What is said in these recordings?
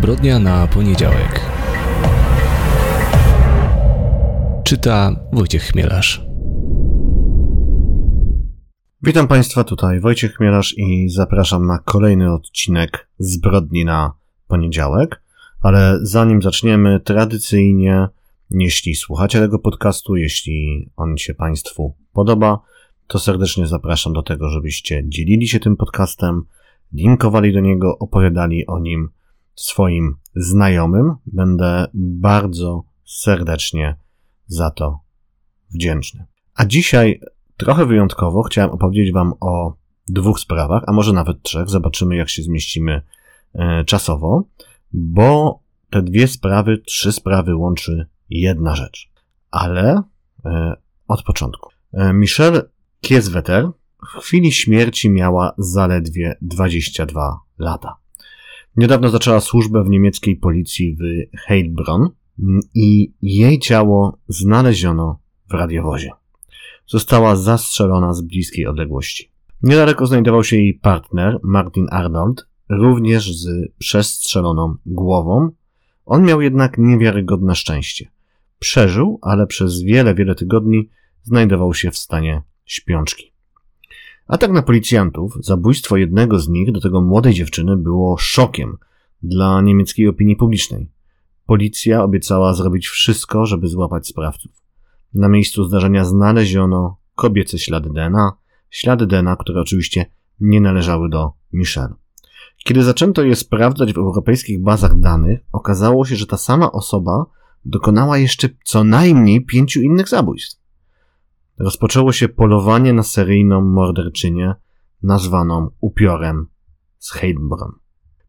Zbrodnia na poniedziałek. Czyta Wojciech Chmielarz. Witam Państwa, tutaj Wojciech Chmielarz i zapraszam na kolejny odcinek Zbrodni na poniedziałek. Ale zanim zaczniemy, tradycyjnie, jeśli słuchacie tego podcastu, jeśli on się Państwu podoba, to serdecznie zapraszam do tego, żebyście dzielili się tym podcastem, linkowali do niego, opowiadali o nim swoim znajomym. Będę bardzo serdecznie za to wdzięczny. A dzisiaj trochę wyjątkowo chciałem opowiedzieć Wam o dwóch sprawach, a może nawet trzech. Zobaczymy, jak się zmieścimy e, czasowo, bo te dwie sprawy, trzy sprawy łączy jedna rzecz. Ale e, od początku. E, Michelle Kieswetter w chwili śmierci miała zaledwie 22 lata. Niedawno zaczęła służbę w niemieckiej policji w Heilbronn i jej ciało znaleziono w radiowozie. Została zastrzelona z bliskiej odległości. Niedaleko znajdował się jej partner, Martin Arnold, również z przestrzeloną głową. On miał jednak niewiarygodne szczęście. Przeżył, ale przez wiele, wiele tygodni znajdował się w stanie śpiączki. Atak na policjantów, zabójstwo jednego z nich, do tego młodej dziewczyny, było szokiem dla niemieckiej opinii publicznej. Policja obiecała zrobić wszystko, żeby złapać sprawców. Na miejscu zdarzenia znaleziono kobiece ślady DNA, ślady DNA, które oczywiście nie należały do Michelle. Kiedy zaczęto je sprawdzać w europejskich bazach danych, okazało się, że ta sama osoba dokonała jeszcze co najmniej pięciu innych zabójstw rozpoczęło się polowanie na seryjną morderczynię nazwaną upiorem z Heilbronn.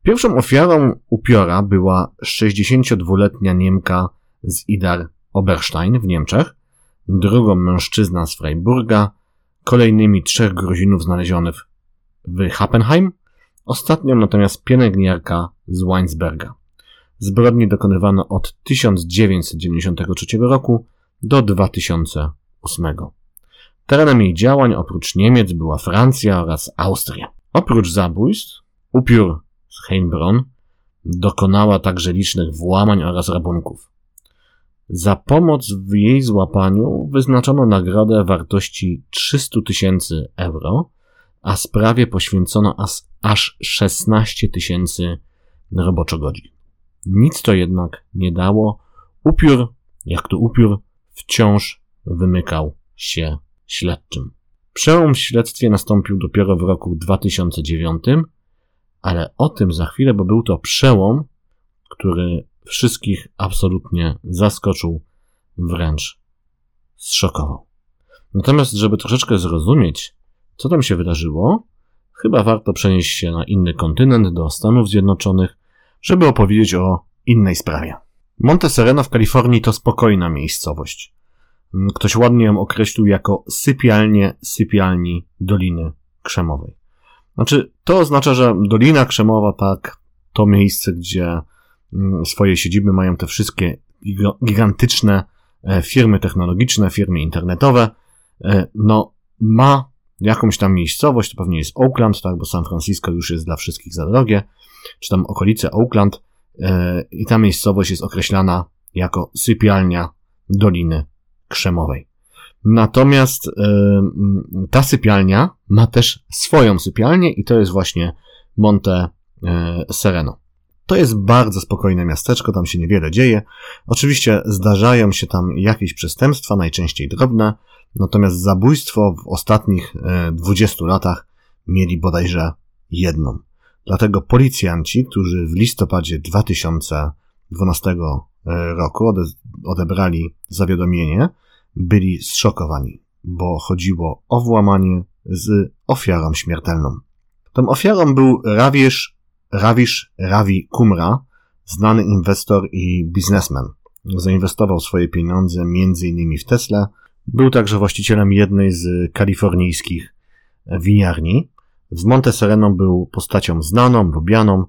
Pierwszą ofiarą upiora była 62-letnia Niemka z Idar Oberstein w Niemczech, drugą mężczyzna z Freiburga, kolejnymi trzech Gruzinów znalezionych w Happenheim, ostatnią natomiast pielęgniarka z Weinsberga. Zbrodni dokonywano od 1993 roku do 2008. Terenem jej działań oprócz Niemiec była Francja oraz Austria. Oprócz zabójstw, upiór z Heilbronn dokonała także licznych włamań oraz rabunków. Za pomoc w jej złapaniu wyznaczono nagrodę wartości 300 tysięcy euro, a sprawie poświęcono aż 16 tysięcy roboczogodzin. Nic to jednak nie dało. Upiór, jak to upiór, wciąż wymykał się śledczym. Przełom w śledztwie nastąpił dopiero w roku 2009, ale o tym za chwilę, bo był to przełom, który wszystkich absolutnie zaskoczył, wręcz zszokował. Natomiast, żeby troszeczkę zrozumieć, co tam się wydarzyło, chyba warto przenieść się na inny kontynent, do Stanów Zjednoczonych, żeby opowiedzieć o innej sprawie. Monte Sereno w Kalifornii to spokojna miejscowość. Mm, ktoś ładnie ją określił jako sypialnie sypialni Doliny Krzemowej. Znaczy, to oznacza, że Dolina Krzemowa, tak, to miejsce, gdzie mm, swoje siedziby mają te wszystkie gigantyczne e, firmy technologiczne, firmy internetowe, e, no, ma jakąś tam miejscowość, to pewnie jest Oakland, tak, bo San Francisco już jest dla wszystkich za drogie, czy tam okolice Oakland, e, i ta miejscowość jest określana jako sypialnia Doliny krzemowej. Natomiast y, ta sypialnia ma też swoją sypialnię i to jest właśnie Monte y, Sereno. To jest bardzo spokojne miasteczko, tam się niewiele dzieje. Oczywiście zdarzają się tam jakieś przestępstwa, najczęściej drobne, natomiast zabójstwo w ostatnich 20 latach mieli bodajże jedną. Dlatego policjanci, którzy w listopadzie 2012 roku odebrali zawiadomienie, byli zszokowani, bo chodziło o włamanie z ofiarą śmiertelną. Tą ofiarą był Rawisz, Rawisz Ravi Kumra, znany inwestor i biznesmen. Zainwestował swoje pieniądze m.in. w Tesla. Był także właścicielem jednej z kalifornijskich winiarni. W Monte Sereno był postacią znaną, lubianą.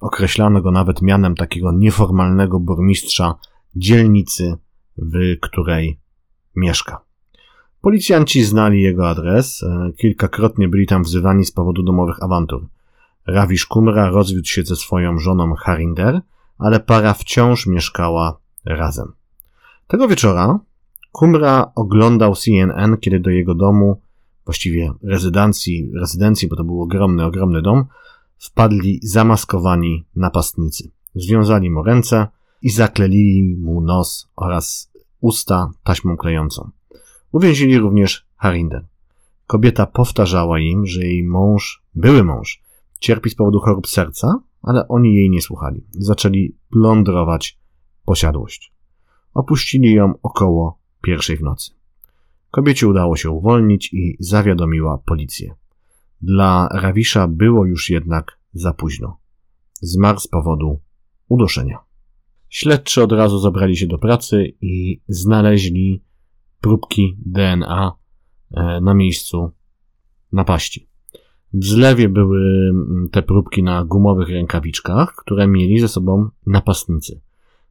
Określano go nawet mianem takiego nieformalnego burmistrza dzielnicy, w której mieszka. Policjanci znali jego adres, e, kilkakrotnie byli tam wzywani z powodu domowych awantur. Rawisz Kumra rozwiódł się ze swoją żoną Harinder, ale para wciąż mieszkała razem. Tego wieczora Kumra oglądał CNN, kiedy do jego domu, właściwie rezydencji, rezydencji, bo to był ogromny, ogromny dom, wpadli zamaskowani napastnicy. Związali mu ręce i zaklelili mu nos oraz usta taśmą klejącą. Uwięzili również Harinder. Kobieta powtarzała im, że jej mąż, były mąż, cierpi z powodu chorób serca, ale oni jej nie słuchali. Zaczęli plądrować posiadłość. Opuścili ją około pierwszej w nocy. Kobiecie udało się uwolnić i zawiadomiła policję. Dla Rawisza było już jednak za późno. Zmarł z powodu uduszenia. Śledczy od razu zabrali się do pracy i znaleźli próbki DNA e, na miejscu napaści. W zlewie były mm, te próbki na gumowych rękawiczkach, które mieli ze sobą napastnicy.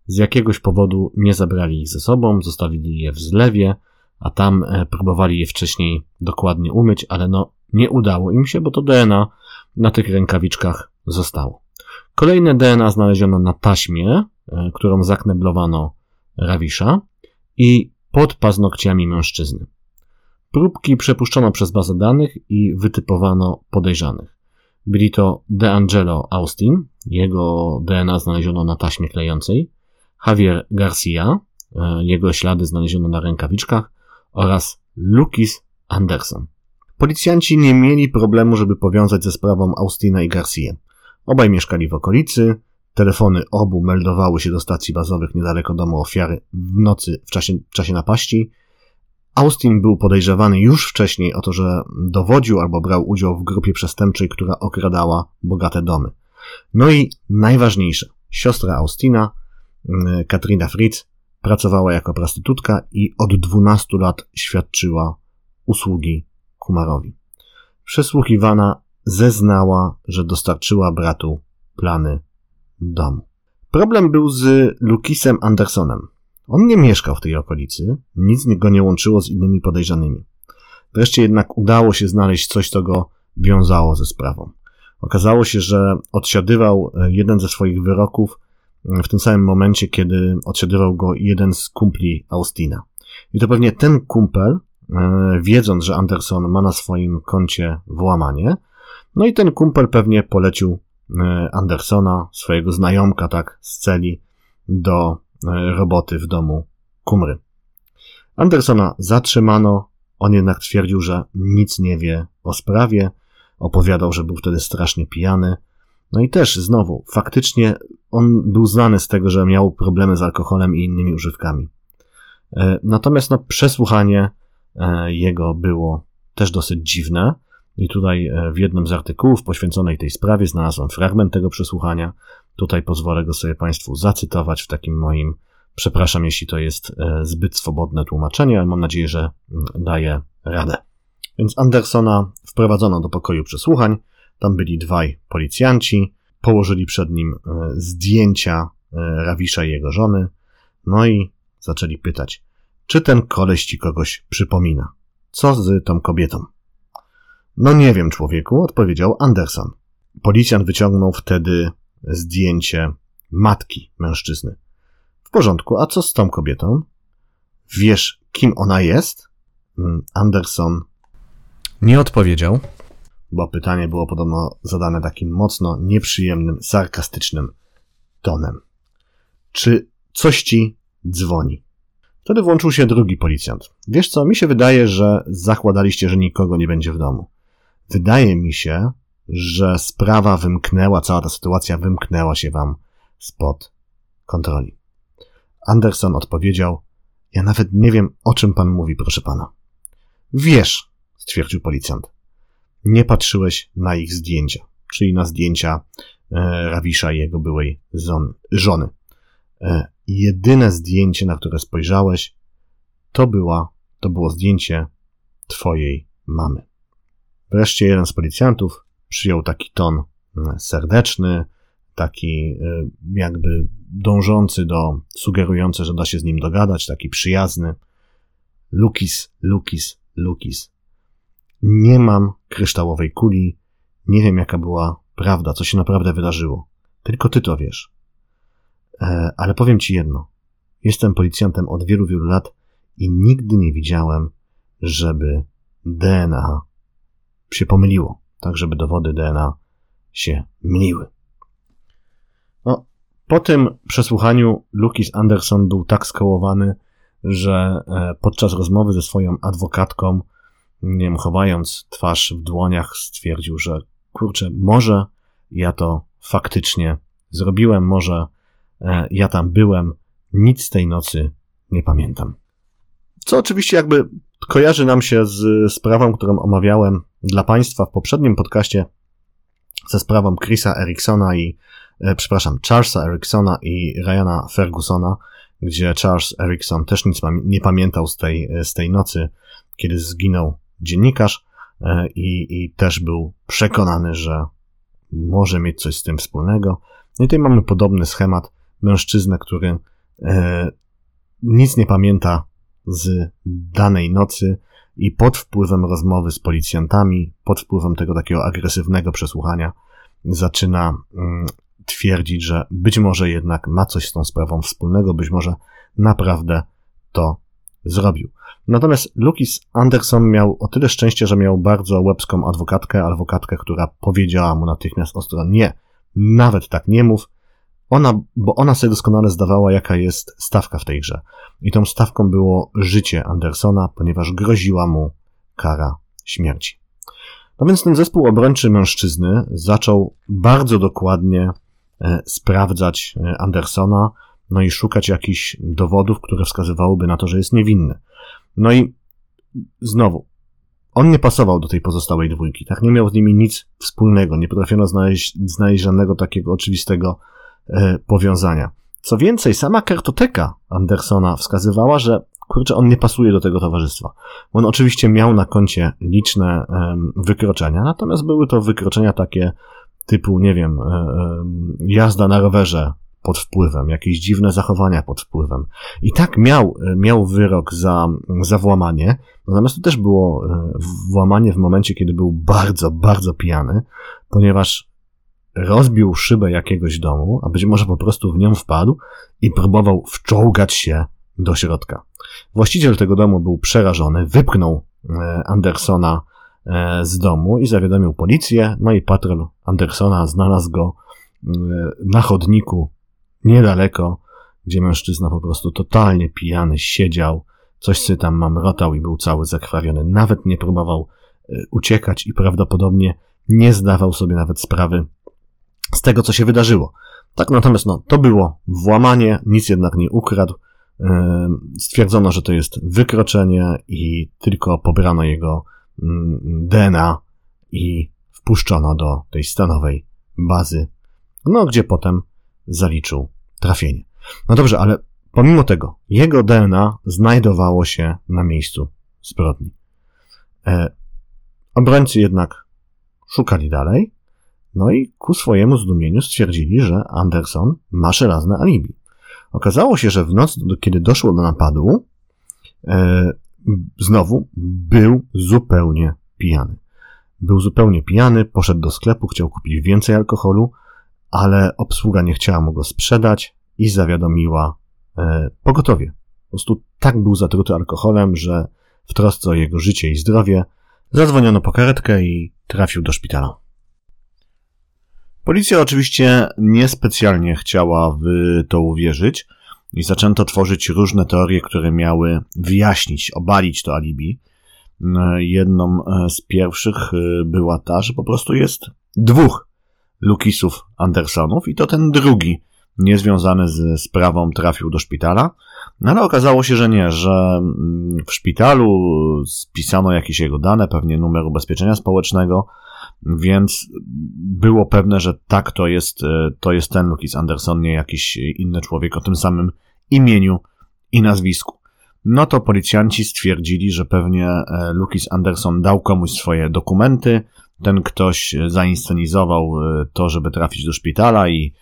Z jakiegoś powodu nie zabrali ich ze sobą, zostawili je w zlewie, a tam e, próbowali je wcześniej dokładnie umyć, ale no nie udało im się, bo to DNA na tych rękawiczkach zostało. Kolejne DNA znaleziono na taśmie, e, którą zakneblowano Rawisza i pod paznokciami mężczyzny. Próbki przepuszczono przez bazę danych i wytypowano podejrzanych. Byli to DeAngelo Austin, jego DNA znaleziono na taśmie klejącej, Javier Garcia, e, jego ślady znaleziono na rękawiczkach oraz Lukis Anderson. Policjanci nie mieli problemu, żeby powiązać ze sprawą Austina i Garcia. Obaj mieszkali w okolicy, telefony obu meldowały się do stacji bazowych niedaleko domu ofiary w nocy w czasie, w czasie napaści. Austin był podejrzewany już wcześniej o to, że dowodził albo brał udział w grupie przestępczej, która okradała bogate domy. No i najważniejsze, siostra Austina, mm, Katrina Fritz, pracowała jako prostytutka i od 12 lat świadczyła usługi Kumarowi. Przesłuchiwana zeznała, że dostarczyła bratu plany domu. Problem był z Lukisem Andersonem. On nie mieszkał w tej okolicy, nic go nie łączyło z innymi podejrzanymi. Wreszcie jednak udało się znaleźć coś, co go wiązało ze sprawą. Okazało się, że odsiadywał e, jeden ze swoich wyroków e, w tym samym momencie, kiedy odsiadywał go jeden z kumpli Austina. I to pewnie ten kumpel, wiedząc, że Anderson ma na swoim koncie włamanie, no i ten kumpel pewnie polecił e, Andersona, swojego znajomka, tak, z celi, do e, roboty w domu Kumry. Andersona zatrzymano, on jednak twierdził, że nic nie wie o sprawie, opowiadał, że był wtedy strasznie pijany. No i też znowu, faktycznie on był znany z tego, że miał problemy z alkoholem i innymi używkami. E, natomiast no, przesłuchanie jego było też dosyć dziwne. I tutaj e, w jednym z artykułów poświęconej tej sprawie znalazłem fragment tego przesłuchania. Tutaj pozwolę go sobie Państwu zacytować w takim moim, przepraszam jeśli to jest e, zbyt swobodne tłumaczenie, ale mam nadzieję, że mm, daje radę. Więc Andersona wprowadzono do pokoju przesłuchań. Tam byli dwaj policjanci. Położyli przed nim e, zdjęcia Rawisza i jego żony. No i zaczęli pytać, czy ten koleś ci kogoś przypomina? Co z tą kobietą? No nie wiem, człowieku, odpowiedział Anderson. Policjant wyciągnął wtedy zdjęcie matki mężczyzny. W porządku, a co z tą kobietą? Wiesz, kim ona jest? Mm, Anderson nie odpowiedział, bo pytanie było podobno zadane takim mocno nieprzyjemnym, sarkastycznym tonem. Czy coś ci dzwoni? Wtedy włączył się drugi policjant. Wiesz co, mi się wydaje, że zakładaliście, że nikogo nie będzie w domu. Wydaje mi się, że sprawa wymknęła, cała ta sytuacja wymknęła się wam spod kontroli. Anderson odpowiedział, ja nawet nie wiem, o czym pan mówi, proszę pana. Wiesz, stwierdził policjant. Nie patrzyłeś na ich zdjęcia, czyli na zdjęcia e, Rawisza i jego byłej żony. E, jedyne zdjęcie, na które spojrzałeś, to była, to było zdjęcie twojej mamy. Wreszcie jeden z policjantów przyjął taki ton mm, serdeczny, taki y, jakby dążący do, sugerujący, że da się z nim dogadać, taki przyjazny. Lukis, Lukis, Lukis. Nie mam kryształowej kuli, nie wiem jaka była prawda, co się naprawdę wydarzyło. Tylko ty to wiesz. E, ale powiem ci jedno. Jestem policjantem od wielu, wielu lat i nigdy nie widziałem, żeby DNA się pomyliło, tak żeby dowody DNA się myliły. No, po tym przesłuchaniu Lukis Anderson był tak skołowany, że e, podczas rozmowy ze swoją adwokatką, nie wiem, chowając twarz w dłoniach, stwierdził, że kurczę, może ja to faktycznie zrobiłem, może ja tam byłem, nic z tej nocy nie pamiętam. Co oczywiście jakby kojarzy nam się z sprawą, którą omawiałem dla Państwa w poprzednim podcaście, ze sprawą Chrisa Eriksona i, e, przepraszam, Charlesa Eriksona i Ryana Fergusona, gdzie Charles Erikson też nic nie pamiętał z tej, z tej nocy, kiedy zginął dziennikarz e, i, i też był przekonany, że może mieć coś z tym wspólnego. No i tutaj mamy podobny schemat. Mężczyznę, który e, nic nie pamięta z danej nocy i pod wpływem rozmowy z policjantami, pod wpływem tego takiego agresywnego przesłuchania, zaczyna mm, twierdzić, że być może jednak ma coś z tą sprawą wspólnego, być może naprawdę to zrobił. Natomiast Lukis Anderson miał o tyle szczęście, że miał bardzo łebską adwokatkę, adwokatkę, która powiedziała mu natychmiast ostro nie, nawet tak nie mów, ona, bo ona sobie doskonale zdawała, jaka jest stawka w tej grze. I tą stawką było życie Andersona, ponieważ groziła mu kara śmierci. No więc ten zespół obrończy mężczyzny zaczął bardzo dokładnie e, sprawdzać e, Andersona, no i szukać jakichś dowodów, które wskazywałyby na to, że jest niewinny. No i znowu, on nie pasował do tej pozostałej dwójki, tak? Nie miał z nimi nic wspólnego, nie potrafiono znaleźć, znaleźć żadnego takiego oczywistego powiązania. Co więcej, sama kartoteka Andersona wskazywała, że kurczę, on nie pasuje do tego towarzystwa. On oczywiście miał na koncie liczne e, wykroczenia, natomiast były to wykroczenia takie typu, nie wiem, e, e, jazda na rowerze pod wpływem, jakieś dziwne zachowania pod wpływem. I tak miał, miał wyrok za, za włamanie, natomiast to też było e, włamanie w momencie, kiedy był bardzo, bardzo pijany, ponieważ rozbił szybę jakiegoś domu, a być może po prostu w nią wpadł i próbował wczołgać się do środka. Właściciel tego domu był przerażony, wypchnął e, Andersona e, z domu i zawiadomił policję, no i patrol Andersona znalazł go na chodniku niedaleko, gdzie mężczyzna po prostu totalnie pijany siedział, coś sobie tam mamrotał i był cały zakrwawiony. Nawet nie próbował e, uciekać i prawdopodobnie nie zdawał sobie nawet sprawy z tego, co się wydarzyło. Tak natomiast no, to było włamanie, nic jednak nie ukradł. Stwierdzono, że to jest wykroczenie i tylko pobrano jego mm, DNA i wpuszczono do tej stanowej bazy, no gdzie potem zaliczył trafienie. No dobrze, ale pomimo tego, jego DNA znajdowało się na miejscu zbrodni. E, obrońcy jednak szukali dalej, no i ku swojemu zdumieniu stwierdzili, że Anderson ma żelazne alibi. Okazało się, że w noc, kiedy doszło do napadu, e, znowu był zupełnie pijany. Był zupełnie pijany, poszedł do sklepu, chciał kupić więcej alkoholu, ale obsługa nie chciała mu go sprzedać i zawiadomiła e, pogotowie. Po prostu tak był zatruty alkoholem, że w trosce o jego życie i zdrowie zadzwoniono po karetkę i trafił do szpitala. Policja oczywiście niespecjalnie chciała w to uwierzyć i zaczęto tworzyć różne teorie, które miały wyjaśnić, obalić to alibi. E, jedną e, z pierwszych była ta, że po prostu jest dwóch Lukisów Andersonów i to ten drugi, niezwiązany z sprawą, trafił do szpitala. No ale okazało się, że nie, że mm, w szpitalu spisano jakieś jego dane, pewnie numer ubezpieczenia społecznego, więc było pewne, że tak to jest, e, to jest ten Lukis Anderson, nie jakiś inny człowiek o tym samym imieniu i nazwisku. No to policjanci stwierdzili, że pewnie e, Lukis Anderson dał komuś swoje dokumenty, ten ktoś zainscenizował e, to, żeby trafić do szpitala i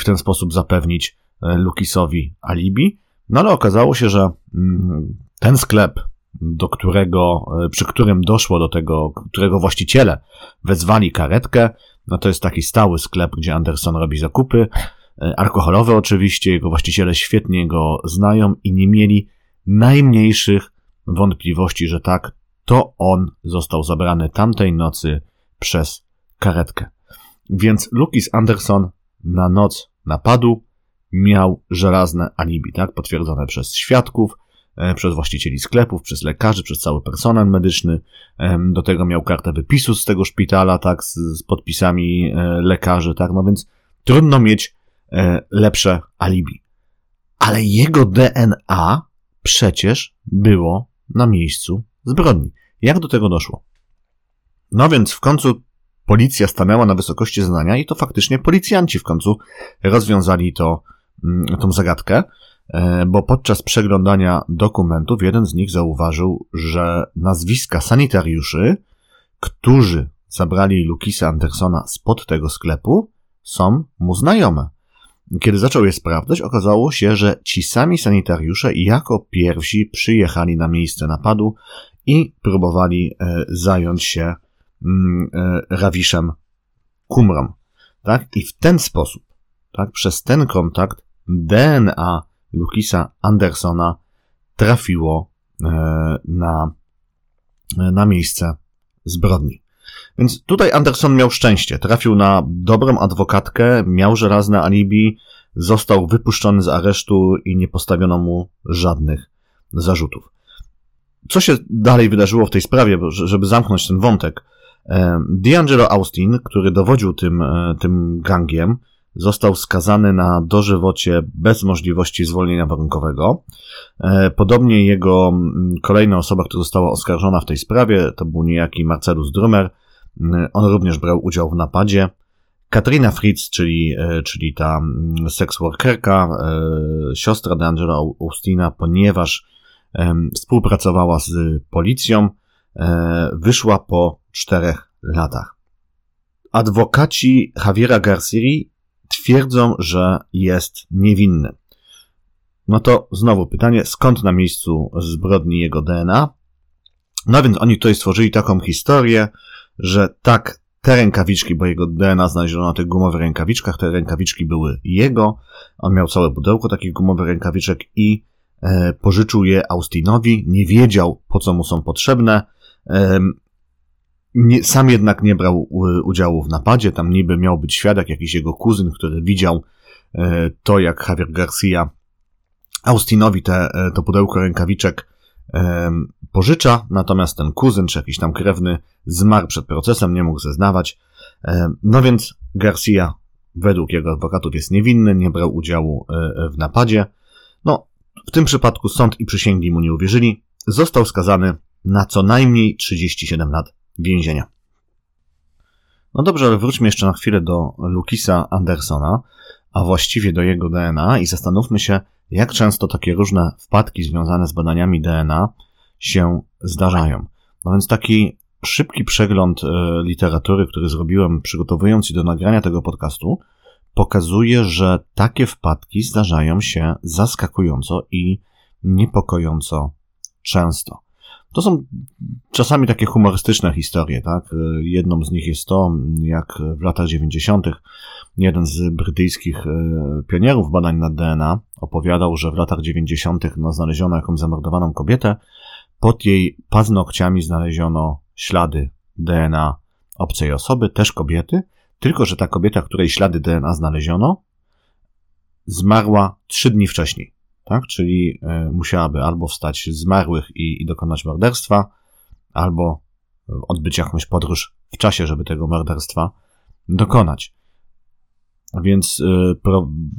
w ten sposób zapewnić Lukisowi alibi. No ale okazało się, że mm, ten sklep, do którego, e, przy którym doszło do tego, którego właściciele wezwali karetkę, no to jest taki stały sklep, gdzie Anderson robi zakupy. alkoholowe oczywiście, jego właściciele świetnie go znają i nie mieli najmniejszych wątpliwości, że tak, to on został zabrany tamtej nocy przez karetkę. Więc Lukis Anderson na noc napadu miał żelazne alibi, tak? Potwierdzone przez świadków, e, przez właścicieli sklepów, przez lekarzy, przez cały personel medyczny. Do tego miał kartę wypisu z tego szpitala, tak? Z, z podpisami e, lekarzy, tak? No więc trudno mieć e, lepsze alibi. Ale jego DNA przecież było na miejscu zbrodni. Jak do tego doszło? No więc w końcu policja stanęła na wysokości zadania i to faktycznie policjanci w końcu rozwiązali to, mm, tą zagadkę, e, bo podczas przeglądania dokumentów jeden z nich zauważył, że nazwiska sanitariuszy, którzy zabrali Lukisa Andersona spod tego sklepu, są mu znajome. Kiedy zaczął je sprawdzać, okazało się, że ci sami sanitariusze jako pierwsi przyjechali na miejsce napadu i próbowali e, zająć się mm, e, Rawiszem Kumrą. Tak? I w ten sposób, tak, przez ten kontakt DNA Lukisa Andersona trafiło e, na, na miejsce zbrodni. Więc tutaj Anderson miał szczęście. Trafił na dobrą adwokatkę, miał żelazne alibi, został wypuszczony z aresztu i nie postawiono mu żadnych zarzutów. Co się dalej wydarzyło w tej sprawie, żeby zamknąć ten wątek? E, D'Angelo Austin, który dowodził tym, e, tym gangiem, został skazany na dożywocie bez możliwości zwolnienia warunkowego. E, podobnie jego kolejna osoba, która została oskarżona w tej sprawie, to był niejaki Marcelus Drummer. On również brał udział w napadzie. Katrina Fritz, czyli, czyli ta sex workerka, siostra D'Angelo Austina, ponieważ współpracowała z policją, wyszła po czterech latach. Adwokaci Javiera Garciri twierdzą, że jest niewinny. No to znowu pytanie, skąd na miejscu zbrodni jego DNA? No więc oni tutaj stworzyli taką historię, że tak, te rękawiczki, bo jego DNA znaleziono na tych gumowych rękawiczkach, te rękawiczki były jego, on miał całe pudełko takich gumowych rękawiczek i e, pożyczył je Austinowi, nie wiedział po co mu są potrzebne, nie, sam jednak nie brał udziału w napadzie, tam niby miał być świadek, jakiś jego kuzyn, który widział e, to, jak Javier Garcia Austinowi te, e, to pudełko rękawiczek e, pożycza, natomiast ten kuzyn, czy jakiś tam krewny zmarł przed procesem, nie mógł zeznawać. No więc Garcia według jego adwokatów jest niewinny, nie brał udziału w napadzie. No, w tym przypadku sąd i przysięgli mu nie uwierzyli. Został skazany na co najmniej 37 lat więzienia. No dobrze, ale wróćmy jeszcze na chwilę do Lukisa Andersona, a właściwie do jego DNA i zastanówmy się, jak często takie różne wpadki związane z badaniami DNA się zdarzają. No więc taki szybki przegląd e, literatury, który zrobiłem przygotowując się do nagrania tego podcastu, pokazuje, że takie wpadki zdarzają się zaskakująco i niepokojąco często. To są czasami takie humorystyczne historie, tak? Jedną z nich jest to, jak w latach 90. jeden z brytyjskich e, pionierów badań nad DNA opowiadał, że w latach 90. No, znaleziono jakąś zamordowaną kobietę, pod jej paznokciami znaleziono ślady DNA obcej osoby, też kobiety, tylko że ta kobieta, której ślady DNA znaleziono, zmarła trzy dni wcześniej tak? Czyli e, musiałaby albo wstać z zmarłych i, i dokonać morderstwa, albo odbyć jakąś podróż w czasie, żeby tego morderstwa dokonać. Więc e,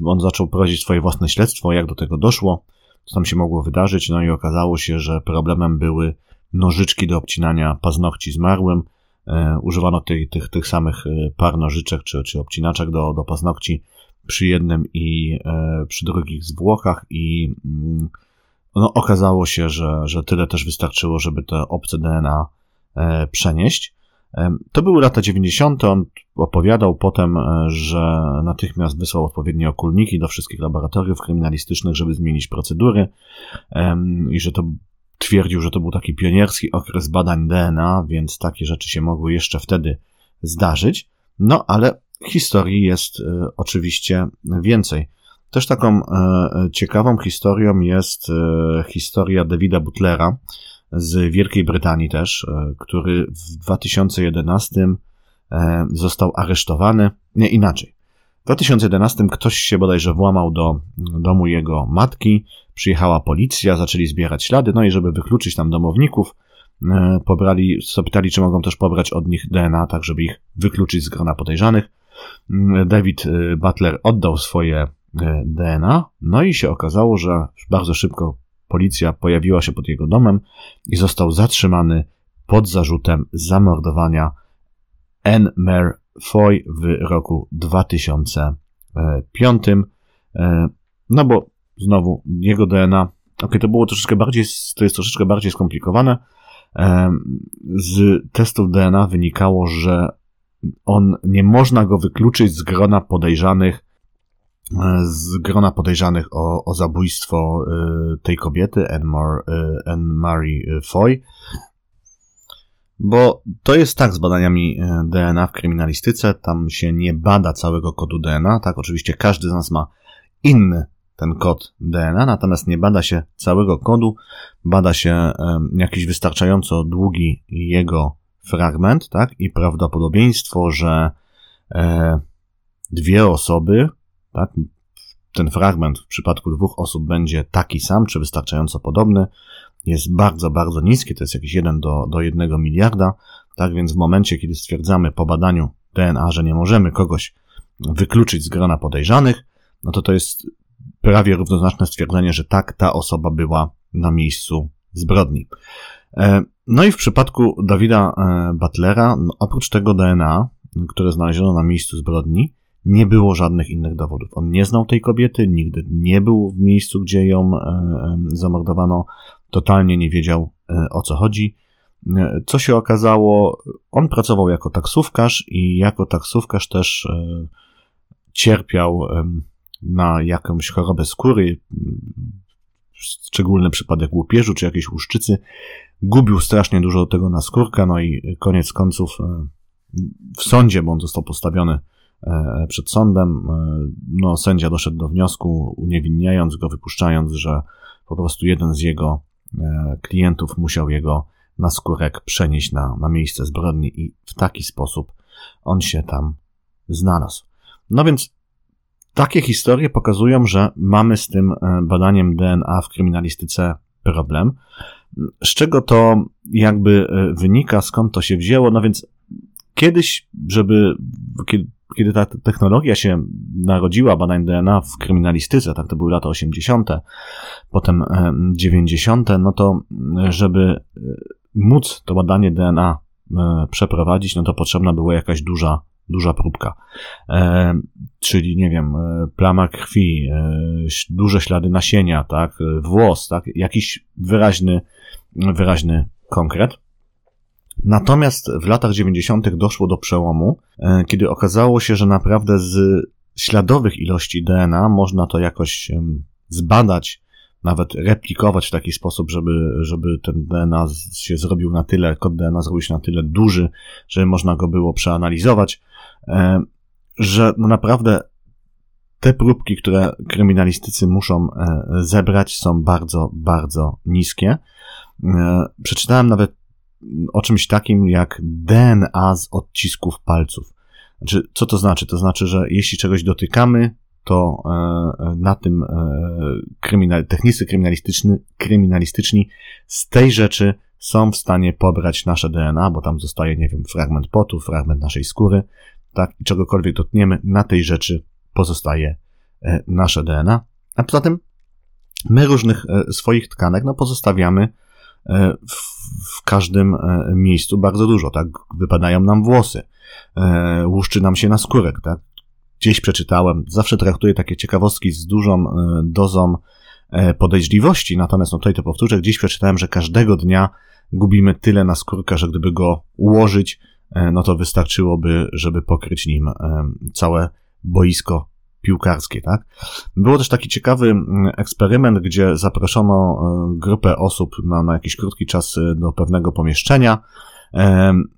on zaczął prowadzić swoje własne śledztwo, jak do tego doszło, co tam się mogło wydarzyć, no i okazało się, że problemem były nożyczki do obcinania paznokci zmarłym. E, używano tych, tych, tych samych par nożyczek czy, czy obcinaczek do, do paznokci przy jednym i e, przy drugich zwłokach i mm, no, okazało się, że, że tyle też wystarczyło, żeby te obce DNA e, przenieść. E, to były lata 90. On opowiadał potem, że natychmiast wysłał odpowiednie okulniki do wszystkich laboratoriów kryminalistycznych, żeby zmienić procedury i że to twierdził, że to był taki pionierski okres badań DNA, więc takie rzeczy się mogły jeszcze wtedy zdarzyć. No ale historii jest oczywiście więcej. Też taką ciekawą historią jest historia Davida Butlera z Wielkiej Brytanii też, który w 2011 został aresztowany. Nie inaczej. W 2011 ktoś się bodajże włamał do domu jego matki, przyjechała policja, zaczęli zbierać ślady, no i żeby wykluczyć tam domowników, e, pobrali, zapytali, czy mogą też pobrać od nich DNA, tak żeby ich wykluczyć z grona podejrzanych. David e, Butler oddał swoje e, DNA, no i się okazało, że bardzo szybko policja pojawiła się pod jego domem i został zatrzymany pod zarzutem zamordowania Anne Mare Foy w roku 2005. No bo znowu jego DNA. Ok, to było troszeczkę bardziej, to jest troszeczkę bardziej skomplikowane. Z testów DNA wynikało, że on nie można go wykluczyć z grona podejrzanych, e, z grona podejrzanych o, o zabójstwo e, tej kobiety, Anne, e, Marie Foy. Bo to jest tak z badaniami DNA w kryminalistyce, tam się nie bada całego kodu DNA, tak, oczywiście każdy z nas ma inny ten kod DNA, natomiast nie bada się całego kodu, bada się jakiś wystarczająco długi jego fragment, tak? I prawdopodobieństwo, że e, dwie osoby, tak? Ten fragment w przypadku dwóch osób będzie taki sam, czy wystarczająco podobny, jest bardzo, bardzo niskie, to jest jakieś 1 do, do 1 miliarda, tak więc w momencie, kiedy stwierdzamy po badaniu DNA, że nie możemy kogoś wykluczyć z grona podejrzanych, no to to jest prawie równoznaczne stwierdzenie, że tak, ta osoba była na miejscu zbrodni. E, no i w przypadku Dawida e, Butlera, no oprócz tego DNA, które znaleziono na miejscu zbrodni, nie było żadnych innych dowodów. On nie znał tej kobiety, nigdy nie był w miejscu, gdzie ją e, zamordowano, totalnie nie wiedział o co chodzi. Co się okazało, on pracował jako taksówkarz i jako taksówkarz też cierpiał na jakąś chorobę skóry, szczególny przypadek łupieżu czy jakiejś łuszczycy, gubił strasznie dużo tego na skórkę, no i koniec końców e, w sądzie, bo on został postawiony e, przed sądem, e, no sędzia doszedł do wniosku, uniewinniając go, wypuszczając, że po prostu jeden z jego klientów musiał jego naskórek przenieść na, na miejsce zbrodni i w taki sposób on się tam znalazł. No więc takie historie pokazują, że mamy z tym badaniem DNA w kryminalistyce problem. Z czego to jakby e, wynika, skąd to się wzięło? No więc kiedyś, żeby, kiedy, ta technologia się narodziła, badań DNA w kryminalistyce, tak to były lata 80., potem 90., e, no to żeby móc to badanie DNA przeprowadzić, no to potrzebna była jakaś duża duża próbka. E, czyli, nie wiem, e, plama krwi, e, duże ślady nasienia, tak, e, włos, tak, jakiś wyraźny, wyraźny konkret. Natomiast w latach 90. doszło do przełomu, e, kiedy okazało się, że naprawdę z śladowych ilości DNA można to jakoś zbadać, nawet replikować w taki sposób, żeby, żeby ten DNA się zrobił na tyle, kod DNA zrobił się na tyle duży, żeby można go było przeanalizować. E, że no naprawdę te próbki, które kryminalistycy muszą e, zebrać, są bardzo, bardzo niskie. E, przeczytałem nawet o czymś takim jak DNA z odcisków palców. Znaczy, co to znaczy? To znaczy, że jeśli czegoś dotykamy, to na tym kryminal, technicy kryminalistyczni, z tej rzeczy są w stanie pobrać nasze DNA, bo tam zostaje, nie wiem, fragment potu, fragment naszej skóry, tak, i czegokolwiek dotkniemy, na tej rzeczy pozostaje e, nasze DNA. A poza tym my różnych e, swoich tkanek no, pozostawiamy e, w, w każdym miejscu bardzo dużo, tak? Wypadają nam włosy, łuszczy nam się na skórek, tak? Gdzieś przeczytałem, zawsze traktuję takie ciekawostki z dużą dozą podejrzliwości, natomiast no tutaj to powtórzę, gdzieś przeczytałem, że każdego dnia gubimy tyle na skórka, że gdyby go ułożyć, E, no to wystarczyłoby, żeby pokryć nim e, całe boisko piłkarskie, tak? Było też taki ciekawy eksperyment, gdzie zaproszono e, grupę osób na, na jakiś krótki czas do pewnego pomieszczenia,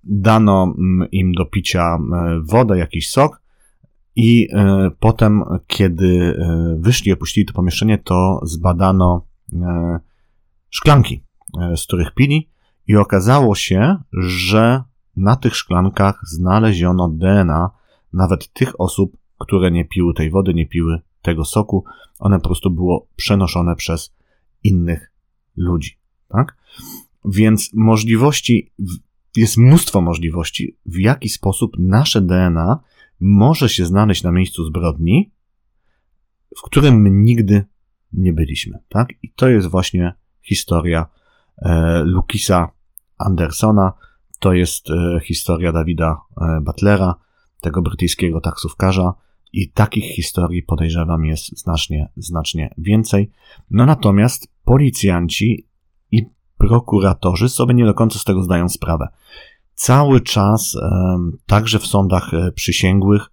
dano im do picia wodę, jakiś sok, I e, potem, kiedy e, wyszli, opuścili to pomieszczenie, to zbadano e, szklanki, e, z których pili, i okazało się, że na tych szklankach znaleziono DNA nawet tych osób, które nie piły tej wody, nie piły tego soku. One po prostu było przenoszone przez innych ludzi. Tak? Więc możliwości, jest mnóstwo możliwości, w jaki sposób nasze DNA może się znaleźć na miejscu zbrodni, w którym my nigdy nie byliśmy. Tak? I to jest właśnie historia e, Lukisa Andersona, to jest e, historia Dawida e, Butlera, tego brytyjskiego taksówkarza, i takich historii podejrzewam jest znacznie, znacznie więcej. No natomiast policjanci i prokuratorzy sobie nie do końca z tego zdają sprawę. Cały czas, także w sądach e, przysięgłych,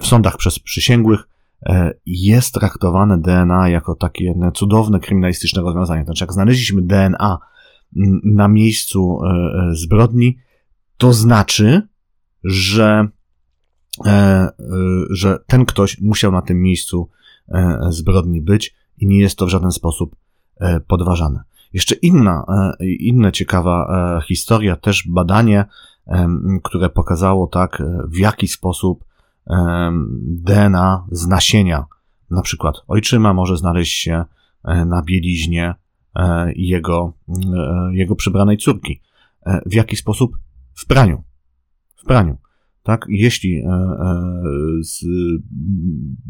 w sądach przez przysięgłych, jest traktowane DNA jako takie cudowne kryminalistyczne rozwiązanie. Znaczy, jak znaleźliśmy DNA na miejscu e, e, zbrodni, to znaczy, że, e, że ten ktoś musiał na tym miejscu zbrodni być i nie jest to w żaden sposób podważane. Jeszcze inna, inna ciekawa historia, też badanie, które pokazało tak, w jaki sposób DNA z nasienia, na przykład ojczyma może znaleźć się na bieliźnie E, jego, e, jego przybranej córki. E, w jaki sposób? W praniu. W praniu. Tak? Jeśli z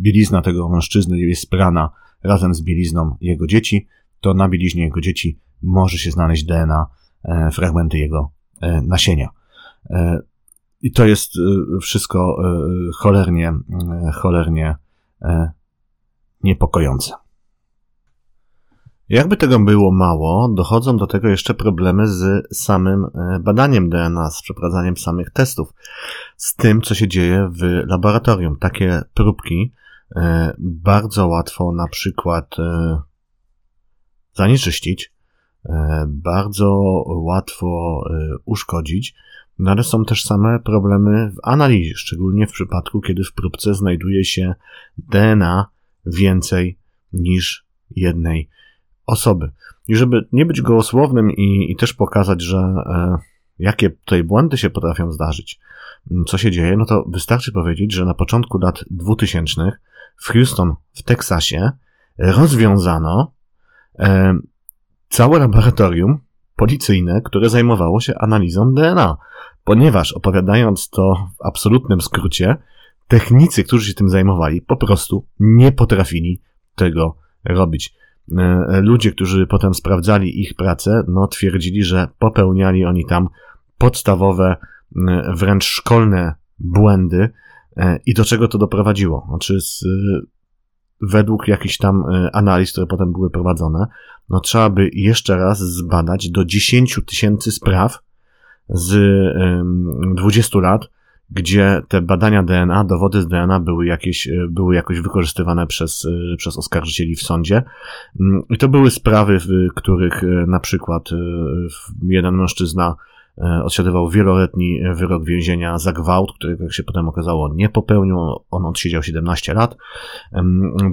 bielizna tego mężczyzny jest prana razem z bielizną jego dzieci, to na bieliźnie jego dzieci może się znaleźć DNA, fragmenty jego nasienia. I to jest wszystko cholernie, cholernie niepokojące. Jakby tego było mało, dochodzą do tego jeszcze problemy z samym e, badaniem DNA, z przeprowadzaniem samych testów, z tym, co się dzieje w laboratorium. Takie próbki e, bardzo łatwo na przykład e, zanieczyścić, bardzo łatwo uszkodzić, no ale są też same problemy w analizie, szczególnie w przypadku, kiedy w próbce znajduje się DNA więcej niż jednej osoby. I żeby nie być gołosłownym i, i też pokazać, że e, jakie tutaj błędy się potrafią zdarzyć, co się dzieje, no to wystarczy powiedzieć, że na początku lat 2000 w Houston w Teksasie rozwiązano e, całe laboratorium policyjne, które zajmowało się analizą DNA, ponieważ opowiadając to w absolutnym skrócie, technicy, którzy się tym zajmowali, po prostu nie potrafili tego robić. E, ludzie, którzy potem sprawdzali ich pracę, no twierdzili, że popełniali oni tam podstawowe, e, wręcz szkolne błędy e, i do czego to doprowadziło. Znaczy, z, według jakichś tam analiz, które potem były prowadzone, no trzeba by jeszcze raz zbadać do 10 tysięcy spraw z 20 lat, gdzie te badania DNA, dowody z DNA były jakieś, e, były jakoś wykorzystywane przez, e, przez oskarżycieli w sądzie. Mm, I to były sprawy, w których e, na przykład jeden mężczyzna odsiadywał wieloletni wyrok więzienia za gwałt, którego jak się potem okazało nie popełnił. On odsiedział 17 lat.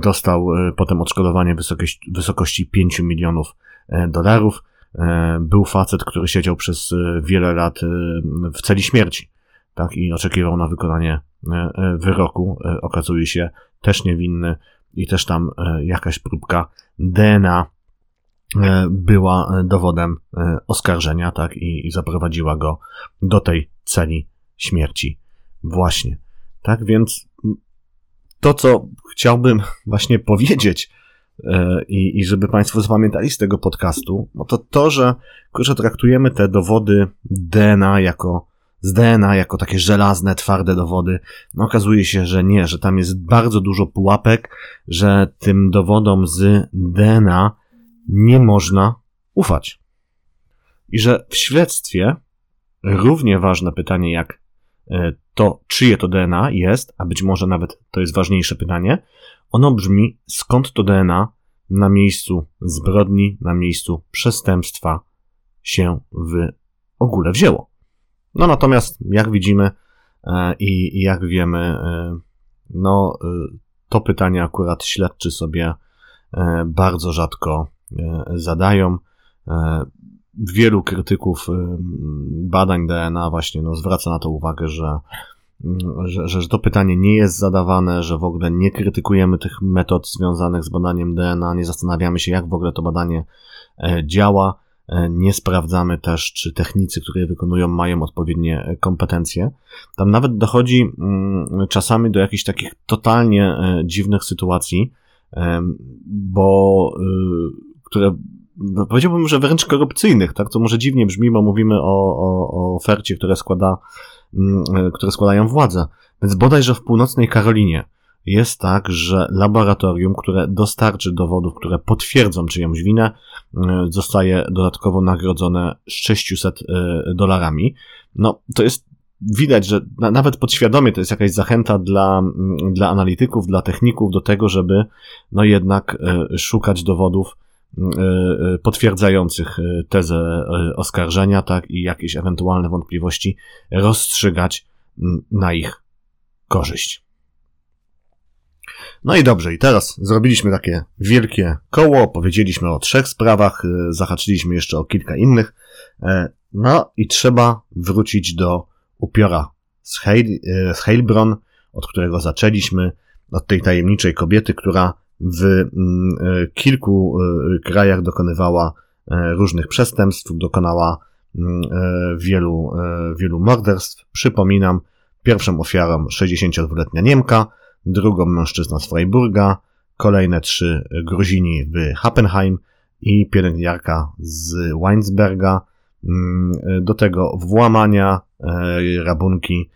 Dostał potem odszkodowanie wysokości, wysokości 5 milionów dolarów. Był facet, który siedział przez wiele lat w celi śmierci tak, i oczekiwał na wykonanie e, e, wyroku, e, okazuje się też niewinny i też tam jakaś próbka DNA była dowodem oskarżenia, tak, i, i zaprowadziła go do tej celi śmierci. Właśnie. Tak więc to, co chciałbym właśnie powiedzieć, i, i żeby Państwo zapamiętali z tego podcastu, no to to, że, że traktujemy te dowody DNA jako z DNA jako takie żelazne, twarde dowody. No, okazuje się, że nie, że tam jest bardzo dużo pułapek, że tym dowodom z DNA nie można ufać. I że w śledztwie równie ważne pytanie jak e, to, czyje to DNA jest, a być może nawet to jest ważniejsze pytanie, ono brzmi, skąd to DNA na miejscu zbrodni, na miejscu przestępstwa się w ogóle wzięło. No natomiast, jak widzimy e, i, jak wiemy, e, No, to pytanie akurat śledczy sobie bardzo rzadko zadają. Wielu krytyków badań DNA właśnie no, zwraca na to uwagę, że że, że to pytanie nie jest zadawane, że w ogóle nie krytykujemy tych metod związanych z badaniem DNA, nie zastanawiamy się, jak w ogóle to badanie e, działa, e, nie sprawdzamy też, czy technicy, które wykonują, mają odpowiednie kompetencje. Tam nawet dochodzi mm, czasami do jakichś takich totalnie e, dziwnych sytuacji, bo które no, powiedziałbym, że wręcz korupcyjnych, tak? To może dziwnie brzmi, bo mówimy o, o, o ofercie, które składa Mm, e, które składają władzę. Więc bodajże w północnej Karolinie jest tak, że laboratorium, które dostarczy dowodów, które potwierdzą czyjąś winę, e, zostaje dodatkowo nagrodzone 600 e, dolarami. No, to jest widać, że nawet podświadomie to jest jakaś zachęta dla, dla analityków, dla techników do tego, żeby no jednak szukać dowodów E, e, potwierdzających e, tezę oskarżenia, tak, i jakieś ewentualne wątpliwości rozstrzygać na ich korzyść. No i dobrze, i teraz zrobiliśmy takie wielkie koło, powiedzieliśmy o trzech sprawach, zahaczyliśmy jeszcze o kilka innych, no i trzeba wrócić do upiora z, Heil, z Heilbronn, od którego zaczęliśmy, od tej tajemniczej kobiety, która w mm, e, kilku e, krajach dokonywała e, różnych przestępstw, dokonała mm, wielu, wielu morderstw. Przypominam, pierwszą ofiarą 62-letnia Niemka, drugą mężczyzna z Freiburga, kolejne trzy Gruzini w Happenheim i pielęgniarka z Weinsberga. Mm, do tego włamania, rabunki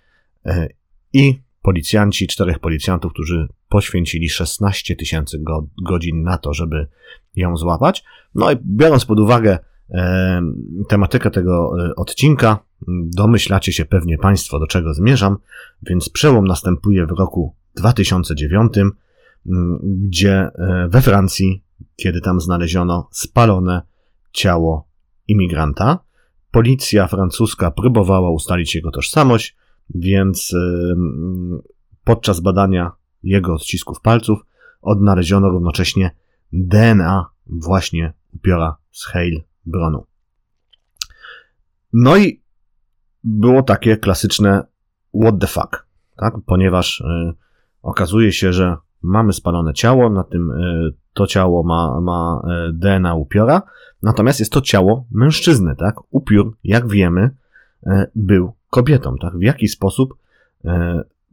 i policjanci, czterech policjantów, którzy poświęcili 16 tysięcy go, godzin na to, żeby ją złapać. No i biorąc pod uwagę e, tematykę tego e, odcinka, domyślacie się pewnie Państwo, do czego zmierzam, więc przełom następuje w roku 2009, gdzie e, we Francji, kiedy tam znaleziono spalone ciało imigranta, policja francuska próbowała ustalić jego tożsamość, więc podczas badania jego odcisków palców odnaleziono równocześnie DNA właśnie upiora z Heilbronu. No i było takie klasyczne what the fuck, tak? ponieważ y, okazuje się, że mamy spalone ciało, na tym y, to ciało ma, ma y, DNA upiora, natomiast jest to ciało mężczyzny, tak? Upiór, jak wiemy, był kobietą, tak? W jaki sposób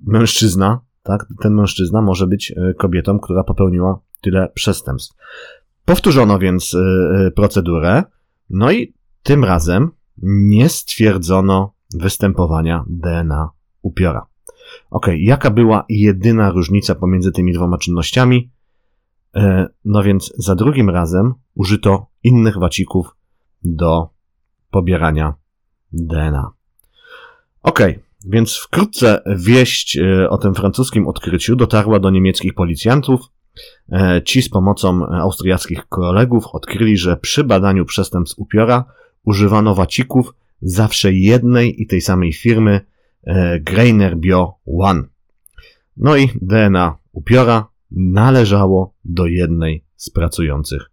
mężczyzna tak, ten mężczyzna może być e, kobietą, która popełniła tyle przestępstw. Powtórzono więc e, e, procedurę, no i tym razem nie stwierdzono występowania DNA upiora. Ok, jaka była jedyna różnica pomiędzy tymi dwoma czynnościami? No więc za drugim razem użyto innych wacików do pobierania DNA. Ok, więc wkrótce wieść e, o tym francuskim odkryciu dotarła do niemieckich policjantów. E, ci z pomocą austriackich kolegów odkryli, że przy badaniu przestępstw upiora używano wacików zawsze jednej i tej samej firmy e, Greiner Bio One. No i DNA upiora należało do jednej z pracujących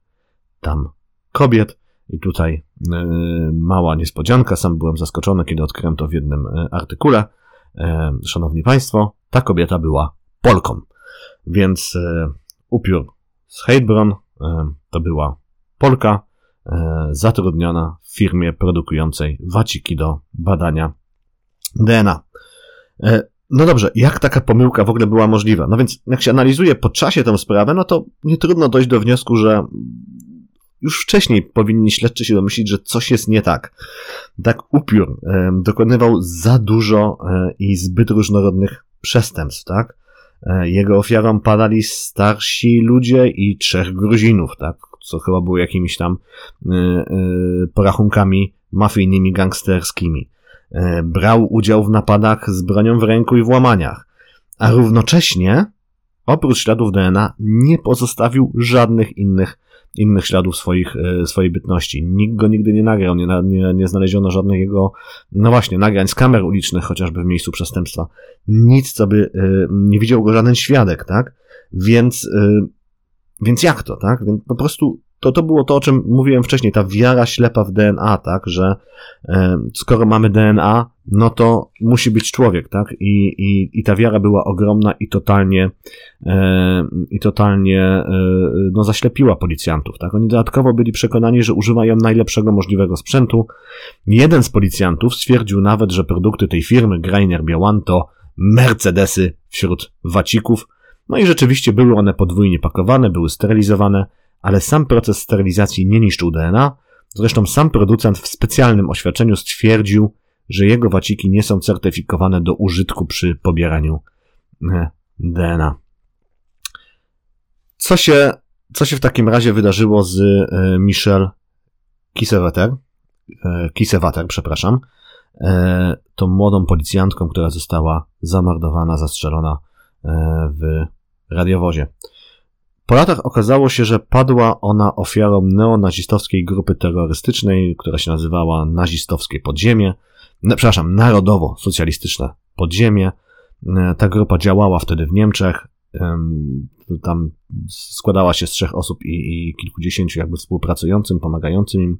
tam kobiet. I tutaj e, mała niespodzianka, sam byłem zaskoczony, kiedy odkryłem to w jednym e, artykule. E, szanowni Państwo, ta kobieta była Polką. Więc upiór z Heidbronn to była Polka zatrudniona w firmie produkującej waciki do badania DNA. No dobrze, jak taka pomyłka w ogóle była możliwa? No więc, jak się analizuje po czasie tę sprawę, no to nie trudno dojść do wniosku, że już wcześniej powinni śledczy się domyślić, że coś jest nie tak. Tak upiór e, dokonywał za dużo e, i zbyt różnorodnych przestępstw, tak? E, jego ofiarą padali starsi ludzie i trzech Gruzinów, tak? Co chyba było jakimiś tam e, e, porachunkami mafijnymi, gangsterskimi. Brał udział w napadach z bronią w ręku i w łamaniach. A równocześnie oprócz śladów DNA nie pozostawił żadnych innych, innych śladów swoich, e, swojej bytności. Nikt go nigdy nie nagrał, nie, nie, nie znaleziono żadnych jego, no właśnie, nagrań z kamer ulicznych, chociażby w miejscu przestępstwa. Nic, co by, e, nie widział go żaden świadek, tak? Więc, e, więc jak to, tak? Więc po prostu to, to było to, o czym mówiłem wcześniej, ta wiara ślepa w DNA, tak, że e, skoro mamy DNA, no to musi być człowiek, tak, i, i, i ta wiara była ogromna i totalnie, e, i totalnie, e, no, zaślepiła policjantów, tak. Oni dodatkowo byli przekonani, że używają najlepszego możliwego sprzętu. Jeden z policjantów stwierdził nawet, że produkty tej firmy, Greiner Białan, to Mercedesy wśród wacików, no i rzeczywiście były one podwójnie pakowane, były sterylizowane, ale sam proces sterylizacji nie niszczył DNA. Zresztą sam producent w specjalnym oświadczeniu stwierdził, że jego waciki nie są certyfikowane do użytku przy pobieraniu e, DNA. Co się, co się w takim razie wydarzyło z e, Michelle Kisewater, e, przepraszam, tą młodą policjantką, która została zamordowana, zastrzelona w radiowozie. Po latach okazało się, że padła ona ofiarą neonazistowskiej grupy terrorystycznej, która się nazywała Nazistowskie Podziemie, no, przepraszam, Narodowo-Socjalistyczne Podziemie. E, ta grupa działała wtedy w Niemczech. Tam składała się z trzech osób i, i kilkudziesięciu jakby współpracującym, pomagającym im.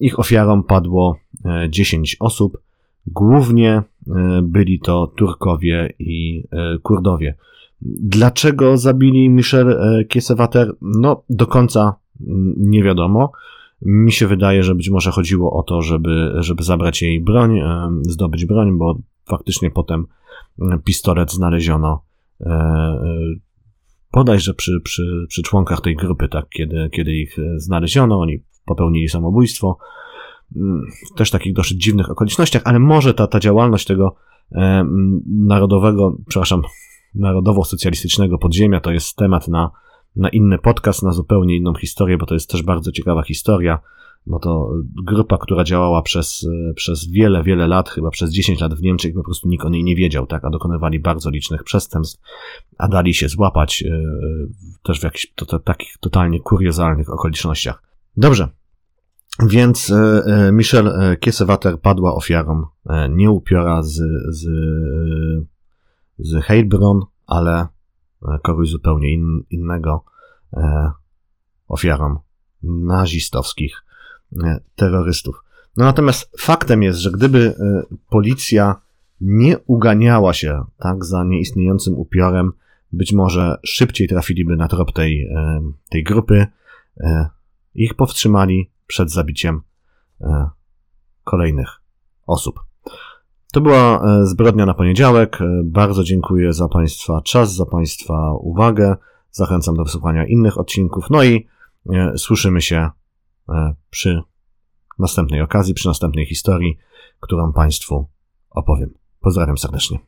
Ich ofiarą padło e, dziesięć osób. Głównie e, byli to Turkowie i Kurdowie. Dlaczego zabili Michel e, Kiesewater? No, do końca mm, nie wiadomo. Mi się wydaje, że być może chodziło o to, żeby, żeby zabrać jej broń, e, zdobyć broń, bo faktycznie potem e, pistolet znaleziono bodajże przy, przy, przy członkach tej grupy, tak, kiedy, kiedy ich znaleziono, oni popełnili samobójstwo. Mm, też takich dosyć dziwnych okolicznościach, ale może ta, ta działalność tego narodowego, przepraszam, narodowo-socjalistycznego podziemia. To jest temat na, na inny podcast, na zupełnie inną historię, bo to jest też bardzo ciekawa historia, bo to grupa, która działała przez, przez wiele, wiele lat, chyba przez 10 lat w Niemczech, po prostu nikt o niej nie wiedział, tak, a dokonywali bardzo licznych przestępstw, a dali się złapać yy, też w jakichś to, to, takich totalnie kuriozalnych okolicznościach. Dobrze, więc yy, Michel Kiesewater padła ofiarą nieupiora z, z z Heilbronn, ale e, kogoś zupełnie in, innego e, ofiarą nazistowskich e, terrorystów. No natomiast faktem jest, że gdyby e, policja nie uganiała się tak za nieistniejącym upiorem, być może szybciej trafiliby na trop tej, e, tej grupy, e, ich powstrzymali przed zabiciem kolejnych osób. To była e, zbrodnia na poniedziałek. E, bardzo dziękuję za Państwa czas, za Państwa uwagę. Zachęcam do wysłuchania innych odcinków. No i e, słyszymy się przy następnej okazji, przy następnej historii, którą Państwu opowiem. Pozdrawiam serdecznie.